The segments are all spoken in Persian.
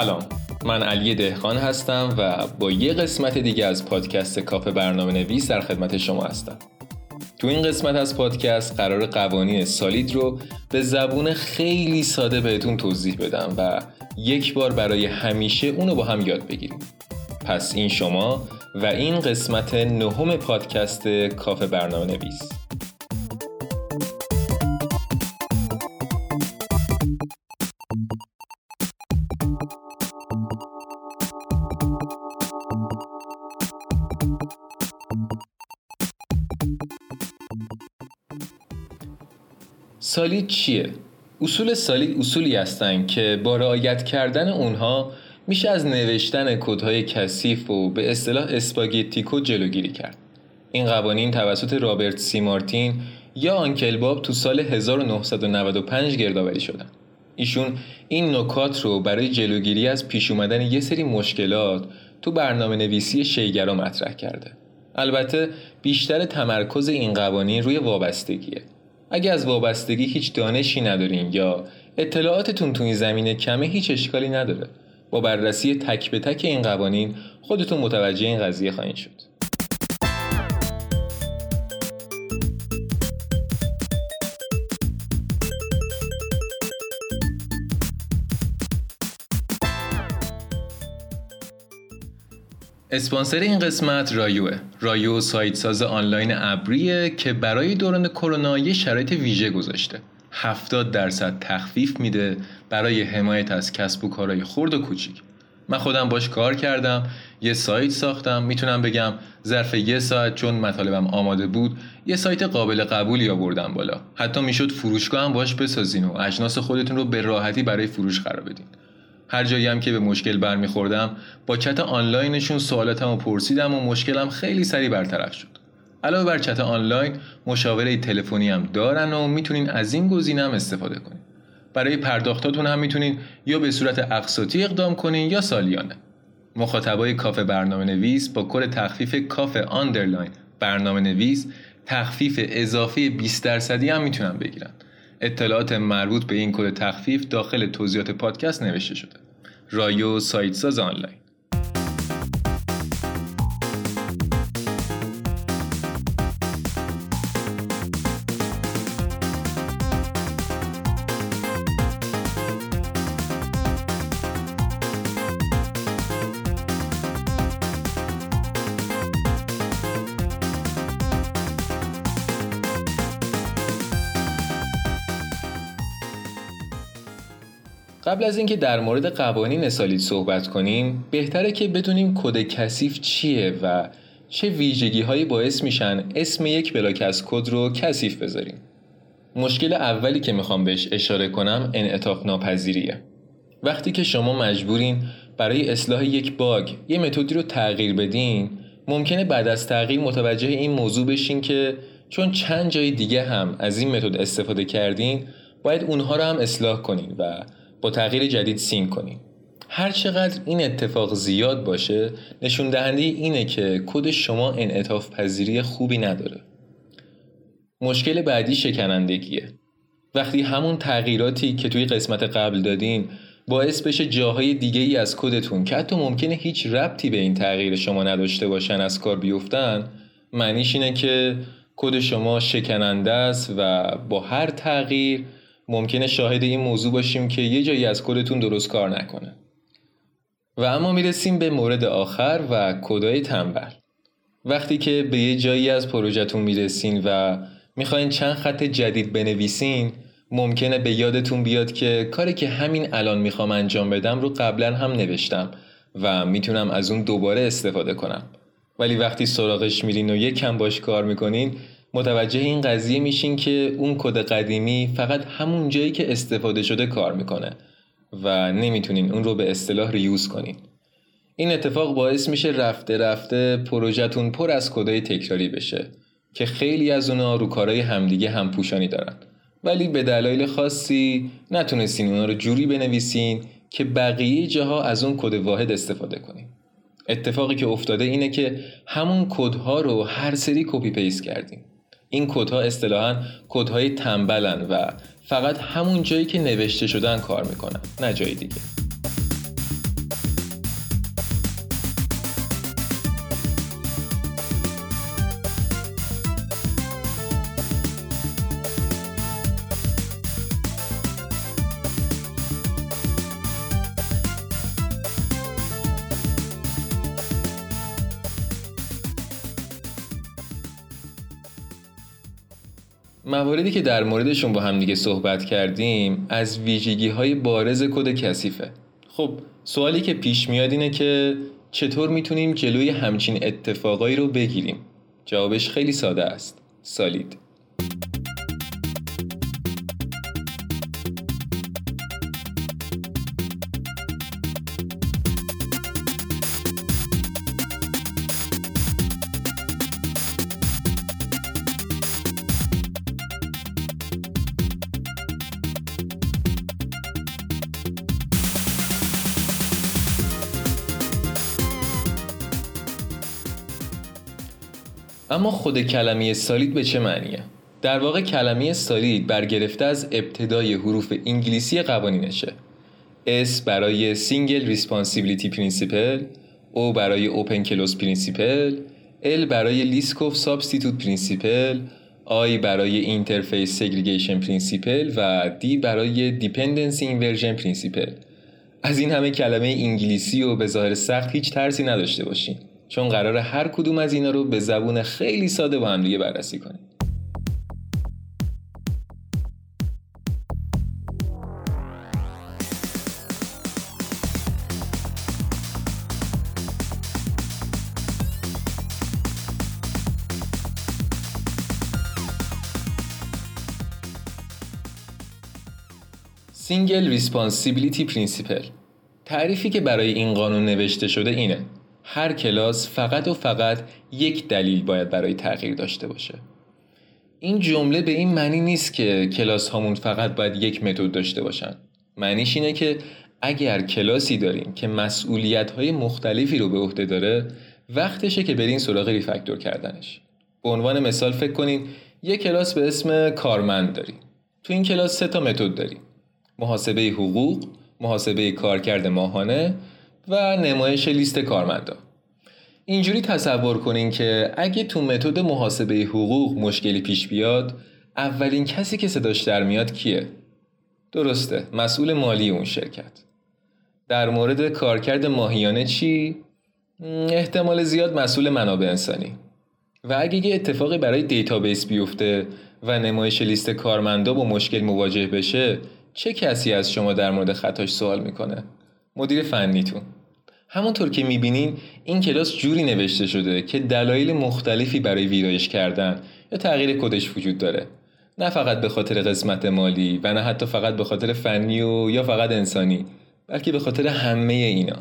سلام. من علی دهقان هستم و با یه قسمت دیگه از پادکست کافه برنامه نویس در خدمت شما هستم. تو این قسمت از پادکست قرار قوانین سالید رو به زبون خیلی ساده بهتون توضیح بدم و یک بار برای همیشه اونو با هم یاد بگیریم. پس این شما و این قسمت نهم پادکست کافه برنامه نویس سالید چیه؟ اصول سالید اصولی هستند که با رعایت کردن اونها میشه از نوشتن کدهای کثیف و به اصطلاح اسپاگتی جلوگیری کرد. این قوانین توسط رابرت سی مارتین یا آنکل باب تو سال 1995 گردآوری شدن. ایشون این نکات رو برای جلوگیری از پیش اومدن یه سری مشکلات تو برنامه نویسی شیگرا مطرح کرده. البته بیشتر تمرکز این قوانین روی وابستگیه. اگه از وابستگی هیچ دانشی ندارین یا اطلاعاتتون تو این زمینه کمه هیچ اشکالی نداره. با بررسی تک به تک این قوانین خودتون متوجه این قضیه خواهید شد. اسپانسر این قسمت رایوه. رایو سایت ساز آنلاین ابریه که برای دوران کرونا یه شرایط ویژه گذاشته. 70 درصد تخفیف میده برای حمایت از کسب و کارهای خرد و کوچیک. من خودم باش کار کردم یه سایت ساختم. می‌تونم بگم ظرف یه ساعت چون مطالبم آماده بود یه سایت قابل قبولی آوردم بالا. حتی می‌شد فروشگاه هم باش بسازین و اجناس خودتون رو به راحتی برای فروش قرار بدین. هر جایی هم که به مشکل برمیخوردم با چت آنلاینشون سوالاتم و پرسیدم و مشکلم خیلی سریع برطرف شد. علاوه بر چت آنلاین مشاوره تلفنی هم دارن و می‌تونین از این گزینه هم استفاده کنین. برای پرداختاتون هم می‌تونین یا به صورت اقساطی اقدام کنین یا سالیانه. مخاطبای کافه برنامه نویس با کد تخفیف کافه underline برنامه نویس تخفیف اضافی 20 درصدی هم می‌تونن بگیرن. اطلاعات مربوط به این کد تخفیف داخل توضیحات پادکست نوشته شده. رایو سایت ساز آنلاین. قبل از اینکه در مورد قوانین سالید صحبت کنیم بهتره که بدونیم کد کثیف چیه و چه ویژگی هایی باعث میشن اسم یک بلاک از کد رو کثیف بذاریم. مشکل اولی که می‌خوام بهش اشاره کنم انعطاف ناپذیریه وقتی که شما مجبورین برای اصلاح یک باگ یه متدی رو تغییر بدین ممکنه بعد از تغییر متوجه این موضوع بشین که چون چند جای دیگه هم از این متد استفاده کردین باید اونها رو هم اصلاح کنین و با تغییر جدید سین کنیم. هر چقدر این اتفاق زیاد باشه نشون دهنده اینه که کد شما انعطاف پذیری خوبی نداره. مشکل بعدی شکنندگیه. وقتی همون تغییراتی که توی قسمت قبل دادین باعث بشه جاهای دیگه ای از کدتون که حتی ممکنه هیچ ربطی به این تغییر شما نداشته باشن از کار بیفتن معنیش اینه که کد شما شکننده است و با هر تغییر ممکنه شاهد این موضوع باشیم که یه جایی از کدتون درست کار نکنه. و اما می‌رسیم به مورد آخر و کدای تنبل. وقتی که به یه جایی از پروژهتون می‌رسین و می‌خواین چند خط جدید بنویسین ممکنه به یادتون بیاد که کاری که همین الان می‌خوام انجام بدم رو قبلا هم نوشتم و می‌تونم از اون دوباره استفاده کنم. ولی وقتی سراغش میرین و یکم باش کار می‌کنین متوجه این قضیه میشین که اون کد قدیمی فقط همون جایی که استفاده شده کار می‌کنه و نمی‌تونین اون رو به اصطلاح ریوز کنین. این اتفاق باعث میشه رفته رفته پروژهتون پر از کدای تکراری بشه که خیلی از اونا رو کارهای همدیگه هم پوشانی دارن. ولی به دلایل خاصی نتونستین اونا رو جوری بنویسین که بقیه جاها از اون کد واحد استفاده کنین. اتفاقی که افتاده اینه که همون کدها رو هر سری کپی پیست کردیم این کدها اصطلاحا کدهای تنبلن و فقط همون جایی که نوشته شدن کار می‌کنن نه جای دیگه. مواردی که در موردشون با هم دیگه صحبت کردیم از ویژگی های بارز کد کثیفه. خب سوالی که پیش میاد اینه که چطور می‌تونیم جلوی همچین اتفاقایی رو بگیریم؟ جوابش خیلی ساده است. سالید. اما خود کلمه سالید به چه معنیه؟ در واقع کلمه سالید برگرفته از ابتدای حروف انگلیسی قوانینشه. S برای Single Responsibility Principle O برای Open Close Principle L برای Liskov Substitute Principle I برای Interface Segregation Principle و D برای Dependency Inversion Principle. از این همه کلمه انگلیسی و به ظاهر سخت هیچ ترسی نداشته باشین. چون قراره هر کدوم از اینا رو به زبون خیلی ساده با هم دیگه بررسی کنیم. Single responsibility principle. تعریفی که برای این قانون نوشته شده اینه. هر کلاس فقط و فقط یک دلیل باید برای تغییر داشته باشه. این جمله به این معنی نیست که کلاس هامون فقط باید یک متد داشته باشن. معنیش اینه که اگر کلاسی داریم که مسئولیت های مختلفی رو به عهده داره وقتشه که برین سراغ ریفکتور کردنش. به عنوان مثال فکر کنین یک کلاس به اسم کارمند داریم. تو این کلاس سه تا متد داریم. محاسبه حقوق محاسبه کارکرد ماهانه و نمایش لیست کارمندا. اینجوری تصور کنین که اگه تو متد محاسبه حقوق مشکلی پیش بیاد اولین کسی که صداش در میاد کیه؟ درسته مسئول مالی اون شرکت. در مورد کارکرد ماهیانه چی؟ احتمال زیاد مسئول منابع انسانی. و اگه یه اتفاقی برای database بیفته و نمایش لیست کارمندا با مشکل مواجه بشه چه کسی از شما در مورد خطاش سوال می‌کنه؟ مدیر فنیتون. همونطور که می‌بینین این کلاس جوری نوشته شده که دلایل مختلفی برای ویرایش کردن یا تغییر کدش وجود داره. نه فقط به خاطر قسمت مالی و نه حتی فقط به خاطر فنی و یا فقط انسانی بلکه به خاطر همه اینا.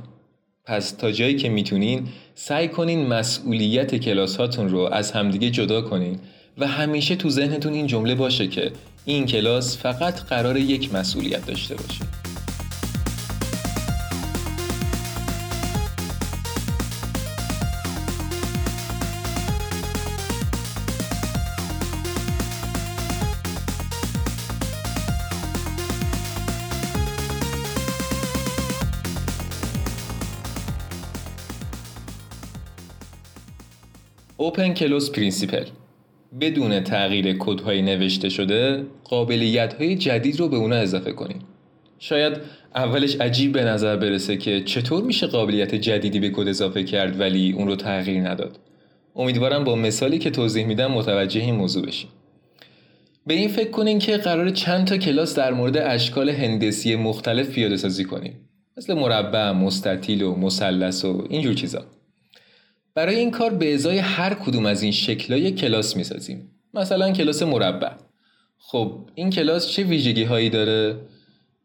پس تا جایی که می‌تونین سعی کنین مسئولیت کلاس هاتون رو از همدیگه جدا کنین و همیشه تو ذهنتون این جمله باشه که این کلاس فقط قرار یک مسئولیت داشته باشه. Open closed principle. بدون تغییر کدهای نوشته شده قابلیت های جدید رو به اونا اضافه کنیم شاید اولش عجیب به نظر برسه که چطور میشه قابلیت جدیدی به کد اضافه کرد ولی اون رو تغییر نداد. امیدوارم با مثالی که توضیح میدم متوجه این موضوع بشیم. به این فکر کنین که قراره چند تا کلاس در مورد اشکال هندسی مختلف پیاده سازی کنیم. مثل مربع، مستطیل و مثلث و اینجور چیزا. برای این کار به ازای هر کدوم از این شکلای کلاس می‌سازیم. مثلا کلاس مربع. خب این کلاس چه ویژگی هایی داره؟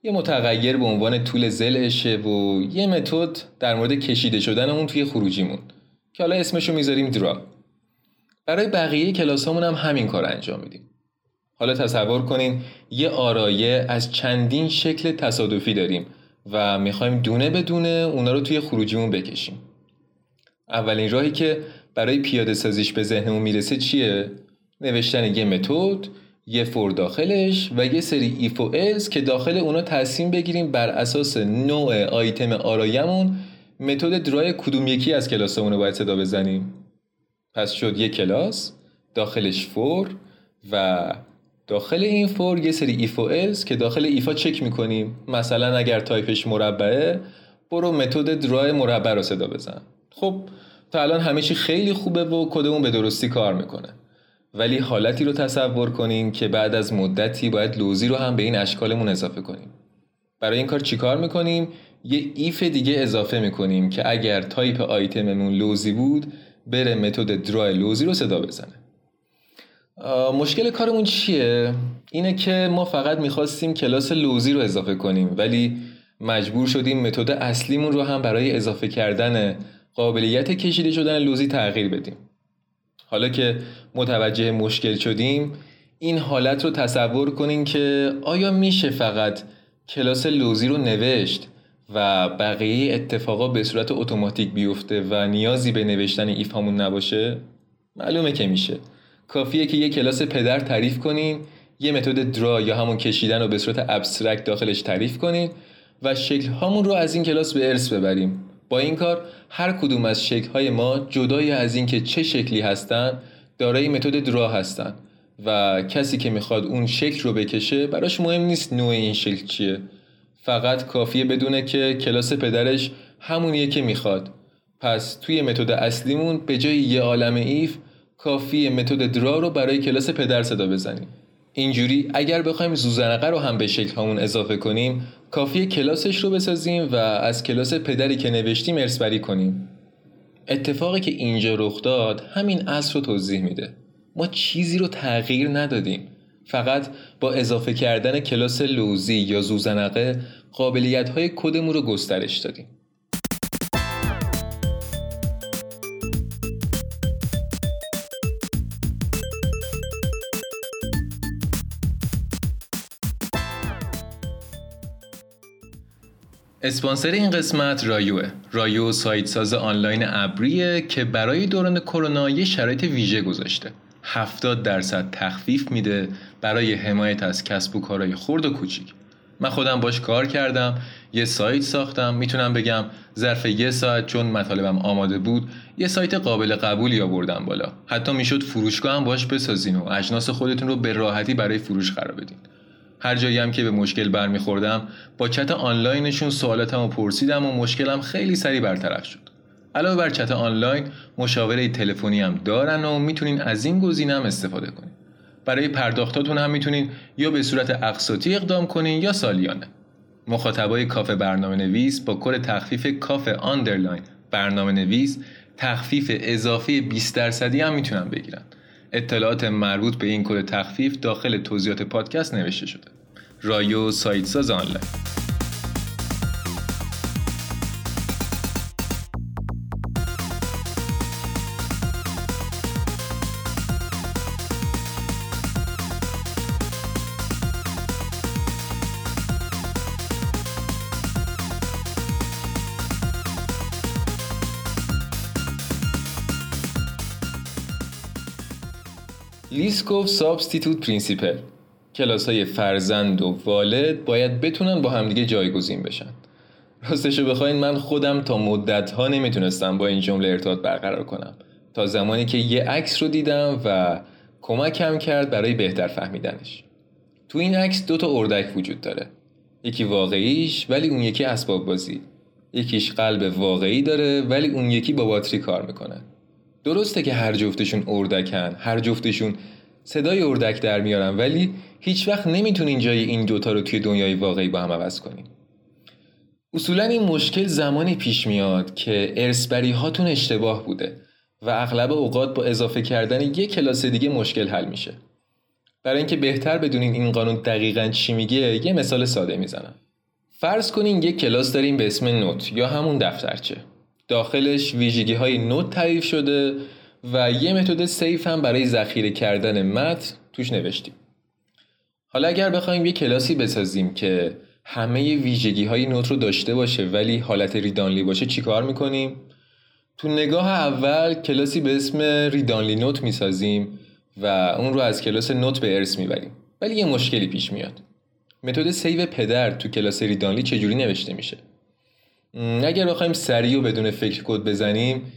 یه متغیر به عنوان طول زلشه و یه متد در مورد کشیده شدن اون توی خروجیمون که حالا اسمشو می‌ذاریم درا. برای بقیه کلاس همون هم همین کار انجام میدیم. حالا تصور کنین یه آرایه از چندین شکل تصادفی داریم و می‌خوایم دونه به دونه اونا رو توی خروجیمون بکشیم. اولین راهی که برای پیاده سازیش به ذهنمون می‌رسه چیه؟ نوشتن یه متد، یه for داخلش و یه سری if و else که داخل اونا تصمیم بگیریم بر اساس نوع آیتم آرایه‌مون متد draw ی کدوم یکی از کلاسمون رو باید صدا بزنیم. پس شد یه کلاس داخلش for و داخل این for یه سری if و else که داخل if ا چک می‌کنیم. مثلا اگر تایپش مربعه برو متد draw ی مربع رو صدا بزن. خب تا الان همه چی خیلی خوبه و کدمون به درستی کار می‌کنه. ولی حالتی رو تصور کنیم که بعد از مدتی باید لوزی رو هم به این اشکالمون اضافه کنیم. برای این کار چیکار می‌کنیم؟ یه if دیگه اضافه می‌کنیم که اگر تایپ آیتممون لوزی بود بره متد draw ی لوزی رو صدا بزنه. مشکل کارمون چیه؟ اینه که ما فقط می‌خواستیم کلاس لوزی رو اضافه کنیم ولی مجبور شدیم متد اصلیمون رو هم برای اضافه کردن قابلیت کشیده شدن لوزی تغییر بدیم. حالا که متوجه مشکل شدیم این حالت رو تصور کنیم که آیا میشه فقط کلاس لوزی رو نوشت و بقیه اتفاقا به صورت اتوماتیک بیفته و نیازی به نوشتن ایف همون نباشه؟ معلومه که میشه. کافیه که یه کلاس پدر تعریف کنین یه متد draw یا همون کشیدن رو به صورت abstract داخلش تعریف کنین و شکل هامون رو از این کلاس به ارث ببریم. با این کار هر کدوم از شکل های ما جدای از اینکه چه شکلی هستن دارای متد draw هستن و کسی که می‌خواد اون شکل رو بکشه براش مهم نیست نوع این شکل چیه. فقط کافیه بدونه که کلاس پدرش همونیه که می‌خواد. پس توی متد اصلیمون به جای یه عالم if کافیه متد draw رو برای کلاس پدر صدا بزنیم. اینجوری اگر بخوایم ذوزنقه رو هم به شکل هامون اضافه کنیم کافیه کلاسش رو بسازیم و از کلاس پدری که نوشتیم ارث بری کنیم. اتفاقی که اینجا رخ داد همین اصل رو توضیح میده. ما چیزی رو تغییر ندادیم. فقط با اضافه کردن کلاس لوزی یا ذوزنقه قابلیت های کدمون رو گسترش دادیم. اسپانسر این قسمت رایوه رایو سایت ساز آنلاین ابریه که برای دوران کرونا یه شرایط ویژه گذاشته. 70 درصد تخفیف میده برای حمایت از کسب و کارهای خرد و کوچیک. من خودم باش کار کردم یه سایت ساختم. می‌تونم بگم ظرف یه ساعت چون مطالبم آماده بود یه سایت قابل قبولی آوردم بالا. حتی می‌شد فروشگاه هم باش بسازین و اجناس خودتون رو به راحتی برای فروش قرار بدین. هر جایی هم که به مشکل برمیخوردم با چت آنلاینشون سوالاتم رو پرسیدم و مشکلم خیلی سریع برطرف شد. علاوه بر چت آنلاین مشاوره تلفنی هم دارن و می‌تونین از این گزینه هم استفاده کنین. برای پرداختاتون هم می‌تونین یا به صورت اقساطی اقدام کنین یا سالیانه. مخاطبای کافه برنامه نویس با کد تخفیف کافه underline برنامه نویس تخفیف اضافی 20 درصدی هم می‌تونن بگیرن. اطلاعات مربوط به این کد تخفیف داخل توضیحات پادکست نوشته شده. رایو سایت ساز آنلاین. Liskov substitute principle. کلاس های فرزند و والد باید بتونن با همدیگه جایگزین بشن. راستشو بخواین من خودم تا مدت ها نمی‌تونستم با این جمله ارتباط برقرار کنم. تا زمانی که یه عکس رو دیدم و کمکم کرد برای بهتر فهمیدنش. تو این عکس دو تا اردک وجود داره. یکی واقعیش ولی اون یکی اسباب بازی. یکیش قلب واقعی داره ولی اون یکی با باتری کار می‌کنه. درسته که هر جفتشون اردکن هر جفتشون صدای اردک در میارن ولی هیچ وقت نمی‌تونین جای این دوتا رو توی دنیای واقعی با هم عوض کنین. اصولا این مشکل زمانی پیش میاد که ارسبری هاتون اشتباه بوده و اغلب اوقات با اضافه کردن یک کلاس دیگه مشکل حل میشه. برای اینکه بهتر بدونین این قانون دقیقا چی میگه یه مثال ساده می‌زنم. فرض کنین یک کلاس داریم به اسم نوت یا همون دفترچه. داخلش ویژگی های note تعریف شده و یه متد save هم برای ذخیره کردن متن توش نوشتیم. حالا اگر بخوایم یه کلاسی بسازیم که همه ویژگی های note رو داشته باشه ولی حالت readonly باشه چیکار می‌کنیم؟ تو نگاه اول کلاسی به اسم readonly note می‌سازیم و اون رو از کلاس note به ارث می‌بریم. ولی یه مشکلی پیش میاد. متد save پدر تو کلاس readonly چجوری نوشته میشه؟ اگر بخوایم سریع و بدون فکر کد بزنیم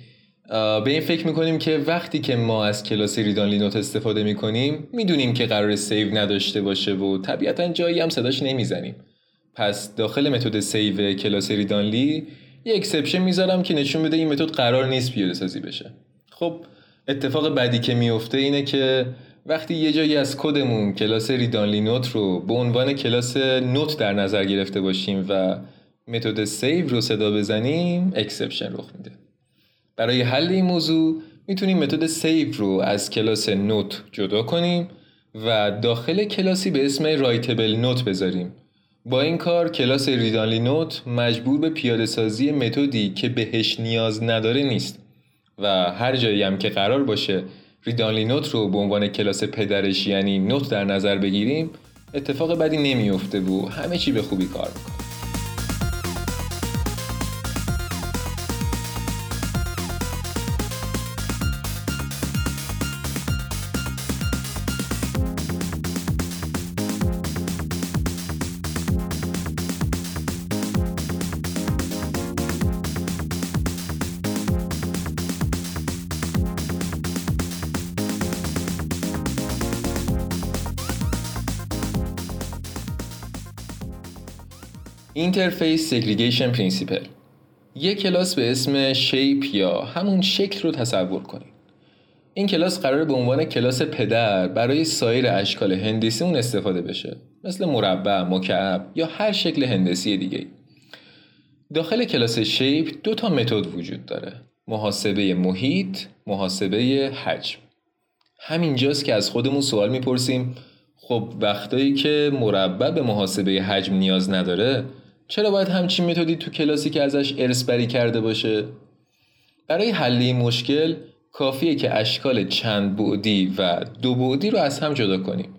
به این فکر می‌کنیم که وقتی که ما از کلاس readonly note استفاده می‌کنیم می‌دونیم که قراره save نداشته باشه و طبیعتا جایی هم صداش نمی‌زنیم. پس داخل متد save کلاس readonly یه exception می‌ذارم که نشون بده این متد قرار نیست پیاده سازی بشه. خب اتفاق بعدی که میفته اینه که وقتی یه جایی از کدمون کلاس readonly note رو به عنوان کلاس note در نظر گرفته باشیم و متد save رو صدا بزنیم exception رخ میده. برای حل این موضوع می‌تونیم متد save رو از کلاس note جدا کنیم و داخل کلاسی به اسم writable note بذاریم. با این کار کلاس readonly note مجبور به پیاده سازی متدی که بهش نیاز نداره نیست. و هر جایی هم که قرار باشه readonly note رو به عنوان کلاس پدرش یعنی note در نظر بگیریم اتفاق بدی نمیفته و همه چی به خوبی کار می‌کنه. interface segregation principle یک کلاس به اسم shape یا همون شکل رو تصور کنید. این کلاس قراره به عنوان کلاس پدر برای سایر اشکال هندسیمون استفاده بشه. مثل مربع، مکعب یا هر شکل هندسی دیگه. داخل کلاس shape دو تا متد وجود داره. محاسبه محیط، محاسبه حجم. همینجاست که از خودمون سوال می‌پرسیم خب وقتایی که مربع به محاسبه حجم نیاز نداره چرا باید همچین متدی تو کلاسی که ازش ارث بری کرده باشه؟ برای حل این مشکل کافیه که اشکال چند بعدی و دو بعدی رو از هم جدا کنیم.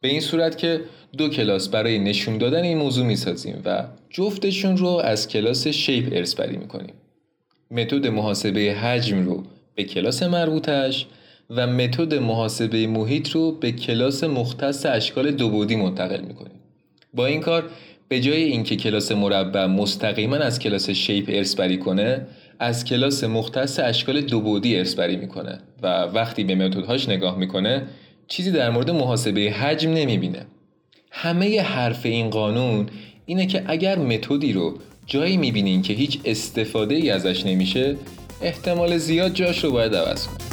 به این صورت که دو کلاس برای نشون دادن این موضوع می‌سازیم و جفتشون رو از کلاس شیپ ارث بری می‌کنیم. متد محاسبه حجم رو به کلاس مربوطش و متد محاسبه محیط رو به کلاس مختص اشکال دو بعدی منتقل می‌کنیم. با این کار به جای اینکه کلاس مربع مستقیما از کلاس شیپ ارث بری کنه از کلاس مختص اشکال دو بعدی ارث بری می‌کنه و وقتی به متدهاش نگاه می‌کنه چیزی در مورد محاسبه حجم نمی‌بینه. همه حرف این قانون اینه که اگر متدی رو جایی می‌بینین که هیچ استفاده ای ازش نمیشه احتمال زیاد جاش رو باید عوض کنید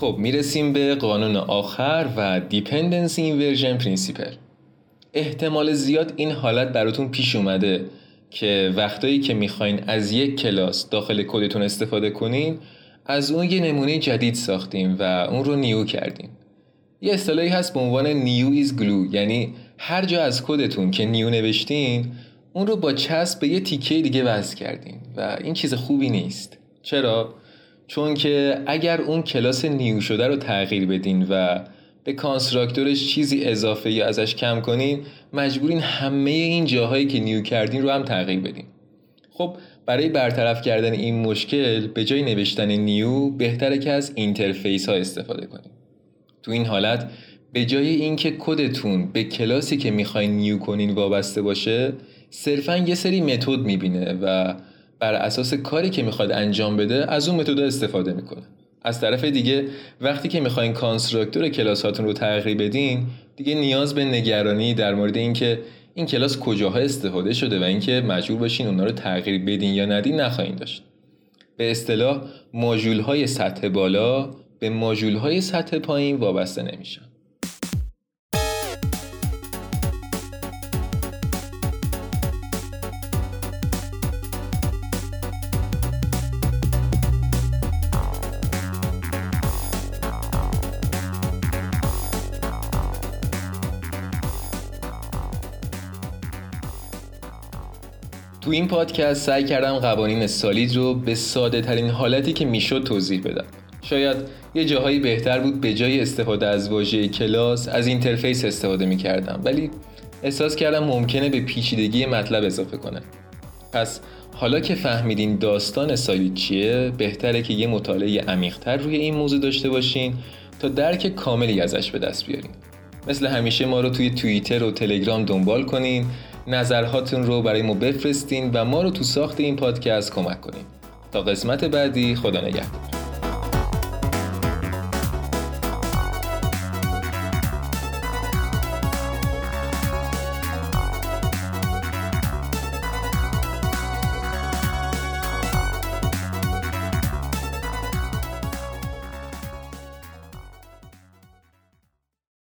خب می‌رسیم به قانون آخر و dependency inversion principle احتمال زیاد این حالت براتون پیش اومده که وقتایی که می‌خواین از یک کلاس داخل کدتون استفاده کنین از اون یه نمونه جدید ساختیم و اون رو new کردیم یه اصطلاحی هست به عنوان new is glue یعنی هر جا از کدتون که new نوشتین اون رو با چسب به یه تیکه دیگه وصل کردین و این چیز خوبی نیست. چرا؟ چون که اگر اون کلاس new شده رو تغییر بدین و به constructor ش چیزی اضافه یا ازش کم کنین مجبورین همه این جاهایی که new کردین رو هم تغییر بدین. خب برای برطرف کردن این مشکل به جای نوشتن new بهتره که از interface ها استفاده کنیم تو این حالت به جای اینکه کدتون به کلاسی که می‌خواین new کنین وابسته باشه صرفا یه سری متد می‌بینه و بر اساس کاری که می‌خواد انجام بده از اون متد استفاده می‌کنه. از طرف دیگه وقتی که می‌خواین کانستراکتور کلاس هاتون رو تغییر بدین دیگه نیاز به نگرانی در مورد اینکه این کلاس کجاها استفاده شده و اینکه مجبور باشین اونا رو تغییر بدین یا ندین نخواهید داشت. به اصطلاح ماژول های سطح بالا به ماژول های سطح پایین وابسته نمیشن. تو این پادکست سعی کردم قوانین SOLID رو به ساده ترین حالتی که می‌شد توضیح بدم. شاید یه جاهایی بهتر بود به جای استفاده از واژه کلاس از interface استفاده می‌کردم. ولی احساس کردم ممکنه به پیچیدگی مطلب اضافه کنه. پس حالا که فهمیدین داستان SOLID چیه بهتره که یه مطالعه عمیقتر روی این موضوع داشته باشین تا درک کاملی ازش به دست بیارین. مثل همیشه ما رو توی توییتر و تلگرام دنبال کنین. نظرهاتون رو برای ما بفرستین و ما رو تو ساخت این پادکست کمک کنین. تا قسمت بعدی خدا نگهدار.